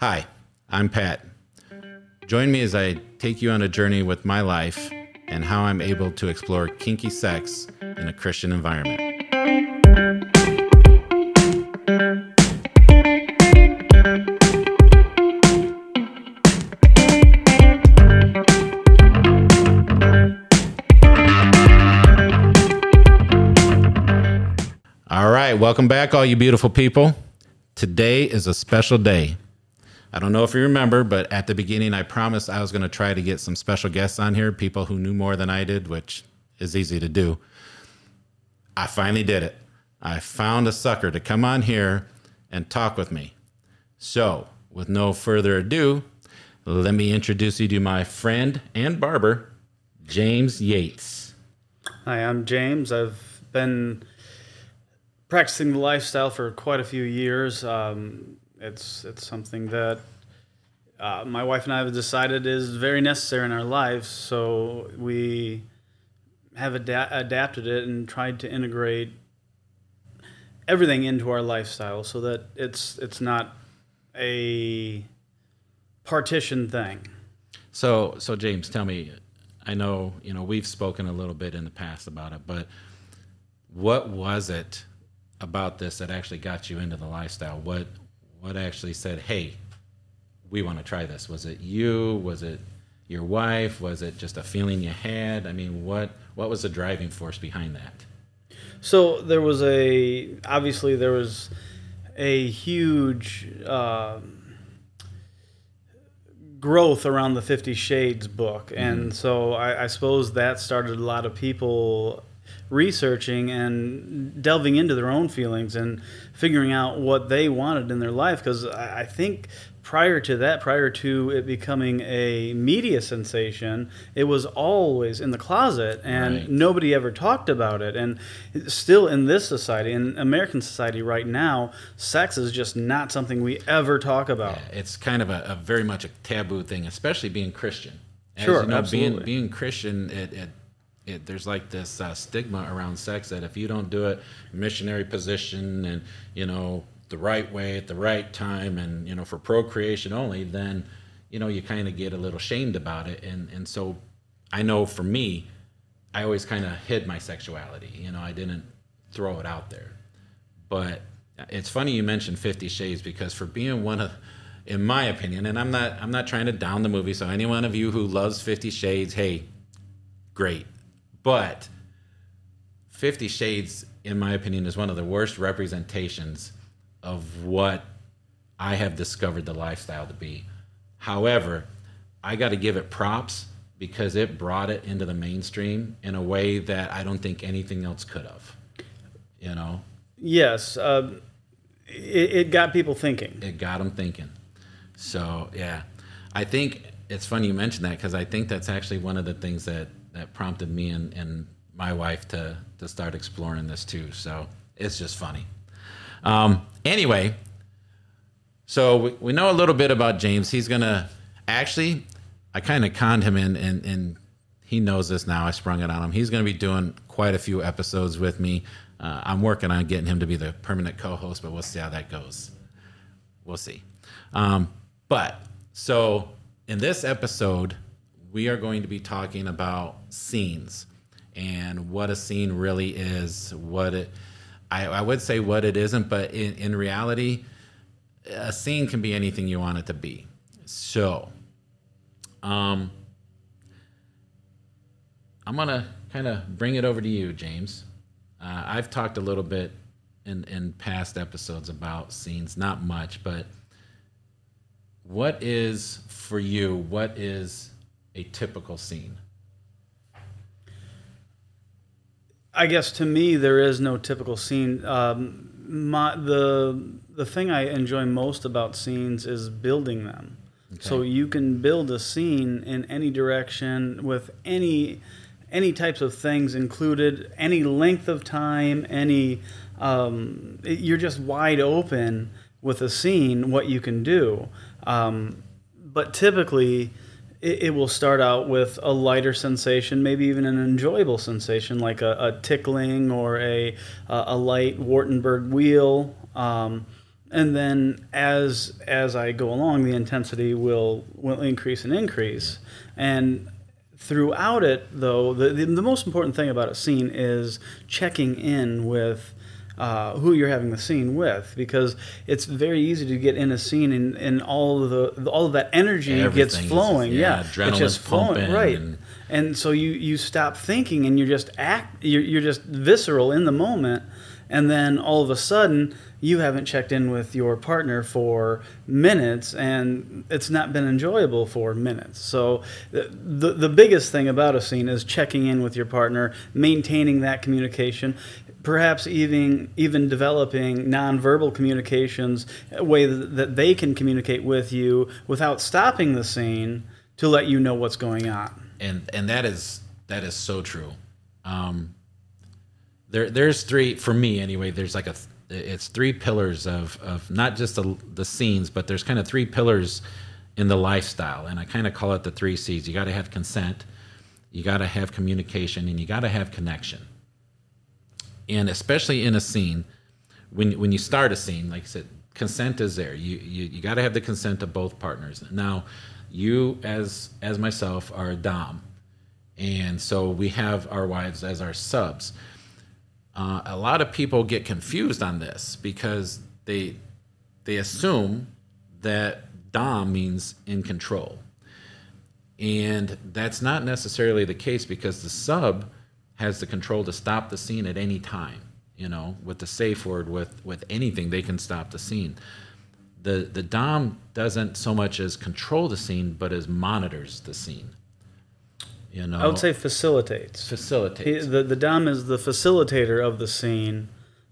Hi, I'm Pat. Join me as I take you on a journey with my life and how I'm able to explore kinky sex in a Christian environment. All right, welcome back, all you beautiful people. Today is a special day. I don't know if you remember, but at the beginning, I promised I was going to try to get some special guests on here, people who knew more than I did, which is easy to do. I finally did it. I found a sucker to come on here and talk with me. So, with no further ado, let me introduce you to my friend and barber, James Yates. Hi, I'm James. I've been practicing the lifestyle for quite a few years. Um, it's it's something that uh, my wife and I have decided is very necessary in our lives. So we have ada- adapted it and tried to integrate everything into our lifestyle so that it's it's not a partition thing. So, so James, tell me. I know you know we've spoken a little bit in the past about it, but what was it about this that actually got you into the lifestyle? What what actually said, "Hey, we want to try this"? Was it you? Was it your wife? Was it just a feeling you had? I mean, what what was the driving force behind that? So there was a obviously there was a huge uh, growth around the Fifty Shades book, and so I, I suppose that started a lot of people researching and delving into their own feelings and figuring out what they wanted in their life. Because I, think prior to that, prior to it becoming a media sensation, it was always in the closet and Right. nobody ever talked about it. And still in this society, in American society right now, sex is just not something we ever talk about. It's kind of a, a very much a taboo thing, especially being Christian. As Sure, you know, absolutely. being being Christian, it, it it there's like this uh, stigma around sex that if you don't do it missionary position and you know the right way at the right time and you know for procreation only, then you know you kind of get a little shamed about it. And and so I know for me, I always kind of hid my sexuality. You know, I didn't throw it out there. But it's funny you mentioned Fifty Shades because for being one of, in my opinion, and I'm not I'm not trying to down the movie. So anyone of you who loves Fifty Shades, hey, great. But Fifty Shades, in my opinion, is one of the worst representations of what I have discovered the lifestyle to be. However, I got to give it props because it brought it into the mainstream in a way that I don't think anything else could have. You know, Yes, uh, it, it got people thinking. it got them thinking. So yeah, I think it's funny you mentioned that because I think that's actually one of the things that that prompted me and, and my wife to to start exploring this too. So it's just funny. Um, anyway, so we, we know a little bit about James. He's gonna actually, I kind of conned him in, and and he knows this now. I sprung it on him. He's gonna be doing quite a few episodes with me. Uh, I'm working on getting him to be the permanent co-host, but we'll see how that goes we'll see. Um, but so in this episode, we are going to be talking about scenes and what a scene really is. What it, I, I would say what it isn't, but in, in reality, a scene can be anything you want it to be. So, um, I'm gonna kind of bring it over to you, James. Uh, I've talked a little bit in in past episodes about scenes, not much, but what is for you? What is a typical scene? I guess to me there is no typical scene. Um, my, the the thing I enjoy most about scenes is building them. So you can build a scene in any direction with any any types of things included, any length of time, any um, it- you're just wide open with a scene what you can do. Um, but typically, it, it will start out with a lighter sensation, maybe even an enjoyable sensation like a, a tickling or a, a, light Wartenberg wheel. Um, and then as as I go along, the intensity will will increase and increase. And throughout it, though, the, the, the most important thing about a scene is checking in with uh, who you're having the scene with, because it's very easy to get in a scene and, and all of the all of that energy Everything gets is- flowing. yeah, yeah, adrenaline it's just flowing, pumping right? and- And, so you you stop thinking and you're just act. You're, you're just visceral in the moment, and then all of a sudden you haven't checked in with your partner for minutes and it's not been enjoyable for minutes so the, the biggest thing about a scene is checking in with your partner maintaining that communication perhaps even even developing nonverbal communications a way that, they can communicate with you without stopping the scene to let you know what's going on and and that is that is so true. Um, there there's three for me anyway. There's like a it's three pillars of of not just the the scenes, but there's kind of three pillars in the lifestyle, and I kind of call it the three C's. You got to have consent, you got to have communication, and you got to have connection. And especially in a scene, when when you start a scene, like I said, consent is there. You you, you got to have the consent of both partners. Now, you as as myself are a dom, and so we have our wives as our subs. Uh, a lot of people get confused on this because they they assume that dom means in control, and that's not necessarily the case because the sub has the control to stop the scene at any time. You know, with the safe word, with with anything, they can stop the scene. The the dom doesn't so much as control the scene, but as monitors the scene. You know, i would say facilitates He, facilitates. the, the dom is the facilitator of the scene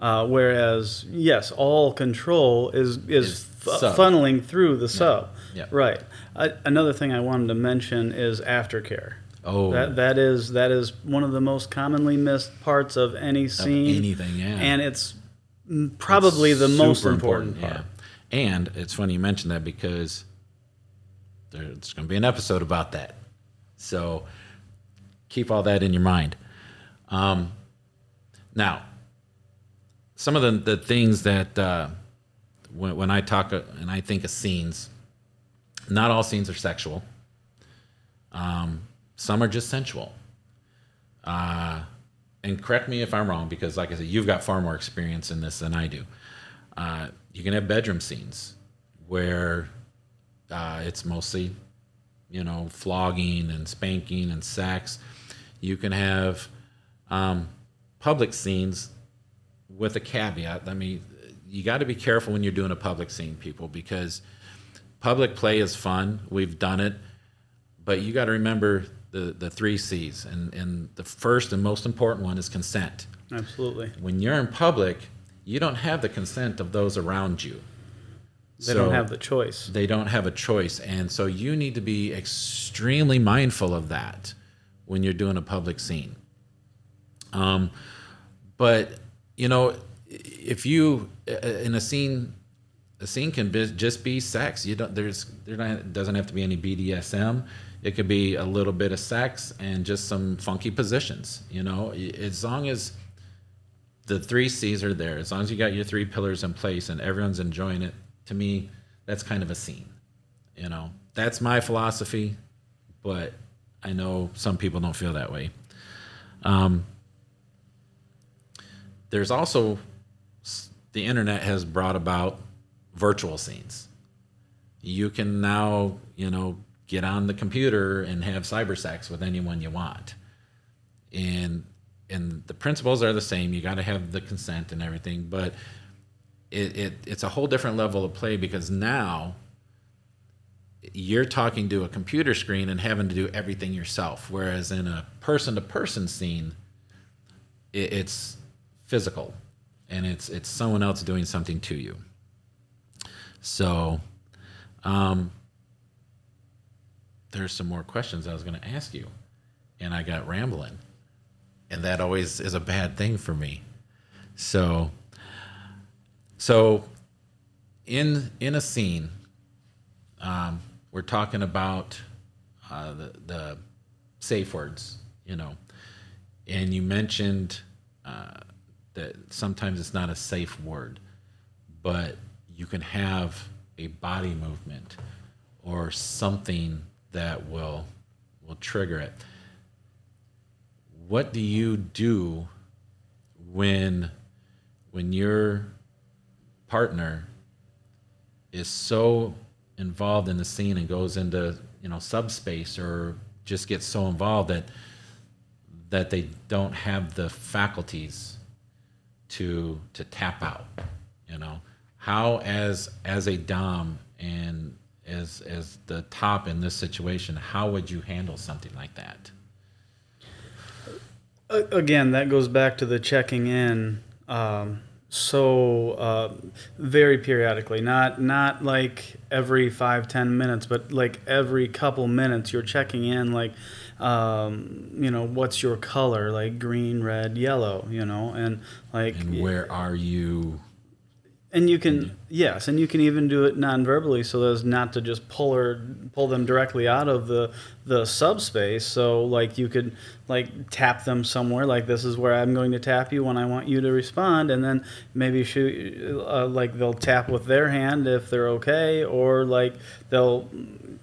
uh, whereas yes all control is is, Is sub. funneling through the sub yeah. right uh, another thing i wanted to mention is aftercare oh, that that is that is one of the most commonly missed parts of any of scene anything, yeah. and it's probably the most Super important, part Yeah. And it's funny you mention that because there's going to be an episode about that. So keep all that in your mind. Um, now, some of the, the things that uh, when, when I talk uh, and I think of scenes, not all scenes are sexual. Um, some are just sensual. Uh, and correct me if I'm wrong, because like I said, you've got far more experience in this than I do. Uh, you can have bedroom scenes where uh, it's mostly, you know, flogging and spanking and sex. You can have um, public scenes with a caveat. I mean, you got to be careful when you're doing a public scene, people, because public play is fun. We've done it, but you got to remember the the three C's, and and the first and most important one is consent. absolutely When you're in public, you don't have the consent of those around you. they don't have the choice They don't have a choice, and so you need to be extremely mindful of that when you're doing a public scene. Um, but you know, if you uh, in a scene, a scene can be, just be sex. You don't. There's there not, doesn't have to be any BDSM. It could be a little bit of sex and just some funky positions. You know, as long as the three C's are there, as long as you got your three pillars in place and everyone's enjoying it, to me, that's kind of a scene. You know, that's my philosophy, but I know some people don't feel that way. Um, there's also the internet has brought about virtual scenes. You can now, you know, get on the computer and have cyber sex with anyone you want. And and the principles are the same. You got to have the consent and everything, but it, it it's a whole different level of play because now you're talking to a computer screen and having to do everything yourself. Whereas in a person to person scene, it, it's physical and it's it's someone else doing something to you. So, um, there's some more questions I was going to ask you, and I got rambling, and that always is a bad thing for me. So, so in in a scene, um, we're talking about uh, the the safe words, you know, and you mentioned uh, that sometimes it's not a safe word, but you can have a body movement or something that will will trigger it. What do you do when when your partner is so involved in the scene and goes into you know subspace or just gets so involved that that they don't have the faculties to to tap out you know how as as a dom and as as the top in this situation how would you handle something like that? Again that goes back to the checking in um, so uh, very periodically not not like every five ten minutes but like every couple minutes you're checking in like um, you know what's your color like green red yellow you know and like and where are you and you can yes, and you can even do it non-verbally, so as not to just pull or pull them directly out of the the subspace. So like you could like tap them somewhere, like this is where I'm going to tap you when I want you to respond, and then maybe shoot uh, like they'll tap with their hand if they're okay, or like they'll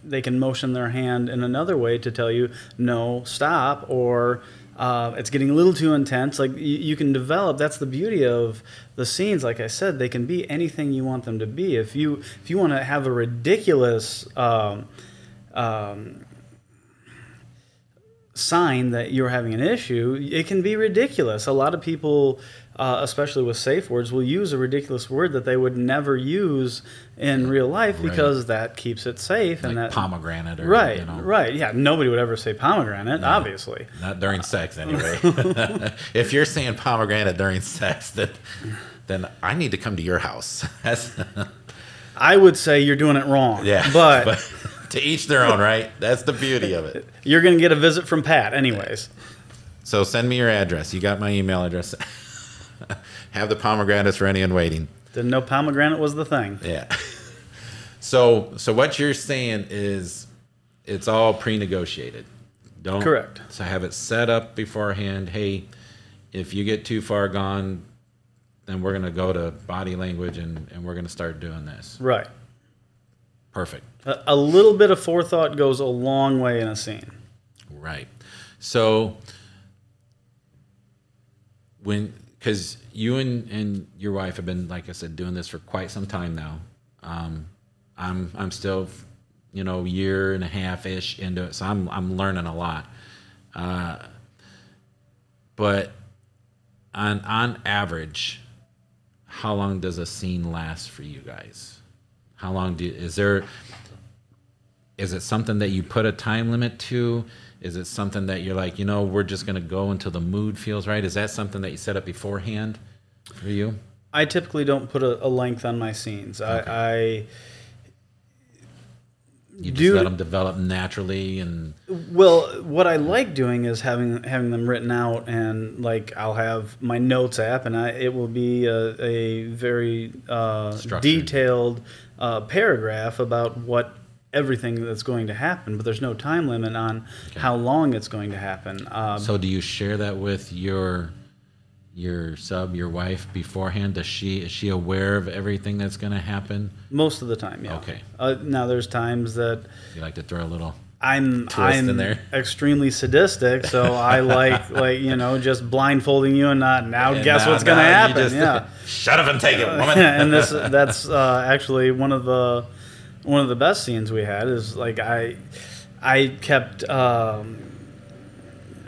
they can motion their hand in another way to tell you no, stop, or uh, it's getting a little too intense. Like you, you, can develop. That's the beauty of the scenes. Like I said, they can be anything you want them to be. If you if you want to have a ridiculous um, um, sign that you're having an issue, it can be ridiculous. A lot of people uh, especially with safe words, will use a ridiculous word that they would never use in real life because right. that keeps it safe like and that pomegranate. Or, right, you know. right, yeah. Nobody would ever say pomegranate, no, obviously. Not during sex, anyway. if you're saying pomegranate during sex, then then I need to come to your house. I would say you're doing it wrong. Yeah, but, but to each their own, right? That's the beauty of it. You're going to get a visit from Pat, anyways. So send me your address. You got my email address. Have the pomegranates ready and waiting. Didn't know pomegranate was the thing. Yeah. So so what you're saying is it's all pre-negotiated. Don't correct. So have it set up beforehand. Hey, if you get too far gone, then we're gonna go to body language and, and we're gonna start doing this. Right. Perfect. A, a little bit of forethought goes a long way in a scene. Right. So when because you and, and your wife have been, like I said, doing this for quite some time now. Um, I'm I'm still, you know, year and a half ish into it, so I'm I'm learning a lot. Uh, but on on average, how long does a scene last for you guys? How long do is there? Is it something that you put a time limit to? Is it something that you're like, you know, we're just going to go until the mood feels right? Is that something that you set up beforehand for you? I typically don't put a, a length on my scenes. Okay. I, I you just let them develop naturally and well what i like doing is having having them written out and like i'll have my notes app and i it will be a, a very uh, detailed uh, paragraph about what everything that's going to happen, but there's no time limit on okay. how long it's going to happen. Um, so, do you share that with your your sub, your wife beforehand? Does she is she aware of everything that's going to happen? Most of the time, yeah. Okay. Uh, now, there's times that you like to throw a little. I'm I'm extremely sadistic, so I like like you know just blindfolding you and not now and guess what's gonna happen. Just, yeah, shut up and take it, woman. and this that's uh, actually one of the one of the best scenes we had is like I I kept um,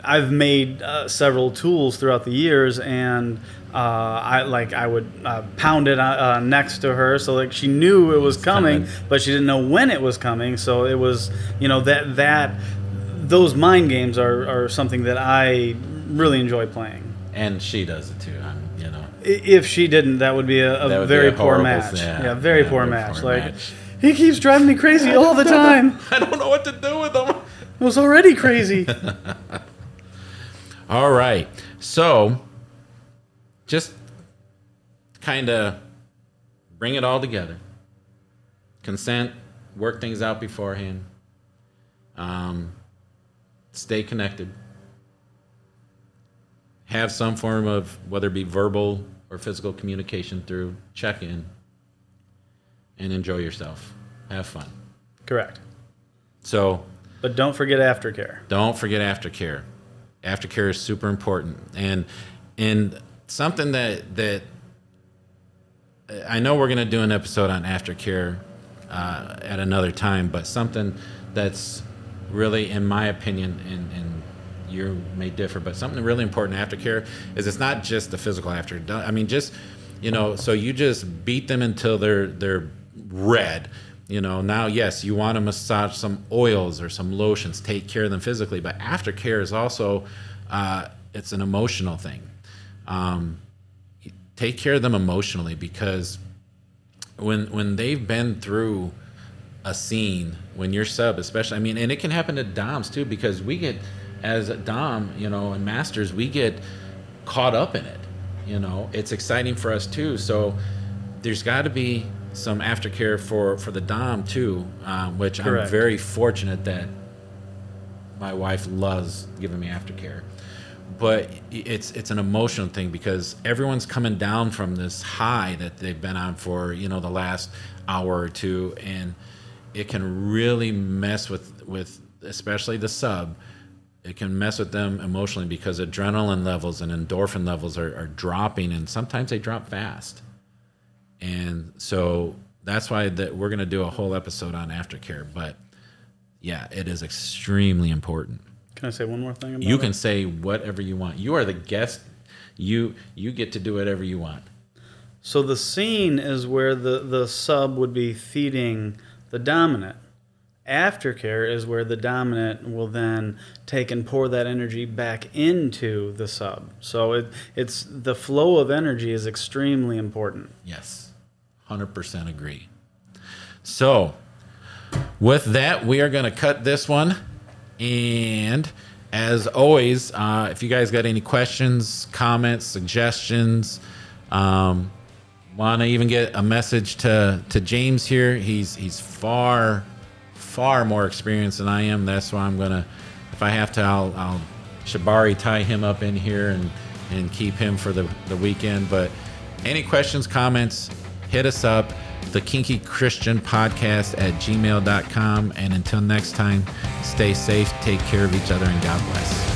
I've made uh, several tools throughout the years and uh, I like I would uh, pound it uh, uh, next to her so like she knew it was coming, but she didn't know when it was coming. So it was you know that that those mind games are, are something that I really enjoy playing. And she does it too. you know, if she didn't, that would be a, a very be a poor match. Yeah, yeah very yeah, poor match. Poor like. Match he keeps driving me crazy all the time. I don't know what to do with him. It was already crazy. all right. So, just kind of bring it all together. Consent, work things out beforehand. Um, stay connected. Have some form of, whether it be verbal or physical communication through check in and enjoy yourself. Have fun. Correct. So But don't forget aftercare. don't forget aftercare. Aftercare is super important, and and something that that I know we're going to do an episode on aftercare uh, at another time, but something that's really, in my opinion, and, and you may differ, but something really important aftercare is it's not just the physical after. I mean, just you know, so you just beat them until they're they're red. You know, now yes, you want to massage some oils or some lotions, take care of them physically, but aftercare is also uh, it's an emotional thing. Um, take care of them emotionally because when when they've been through a scene when you're sub especially i mean and it can happen to doms too because we get as a dom you know and masters we get caught up in it you know it's exciting for us too so there's got to be some aftercare for for the dom too um, which Correct. i'm very fortunate that my wife loves giving me aftercare but it's it's an emotional thing because everyone's coming down from this high that they've been on for you know the last hour or two and it can really mess with with especially the sub it can mess with them emotionally because adrenaline levels and endorphin levels are, are dropping and sometimes they drop fast and so that's why that we're going to do a whole episode on aftercare but yeah it is extremely important Can I say one more thing about you it? can say whatever you want. You are the guest. You you get to do whatever you want. So the scene is where the, the sub would be feeding the dominant. Aftercare is where the dominant will then take and pour that energy back into the sub. So it, it's the flow of energy is extremely important. Yes, hundred percent agree. So, with that, we are going to cut this one. And as always, uh, if you guys got any questions, comments, suggestions, um, want to even get a message to to James here. He's he's far far more experienced than I am. That's why I'm gonna, if I have to, I'll, I'll Shibari tie him up in here and and keep him for the the weekend. But any questions, comments, hit us up. The Kinky Christian Podcast at gmail.com. And until next time, stay safe, take care of each other, and God bless.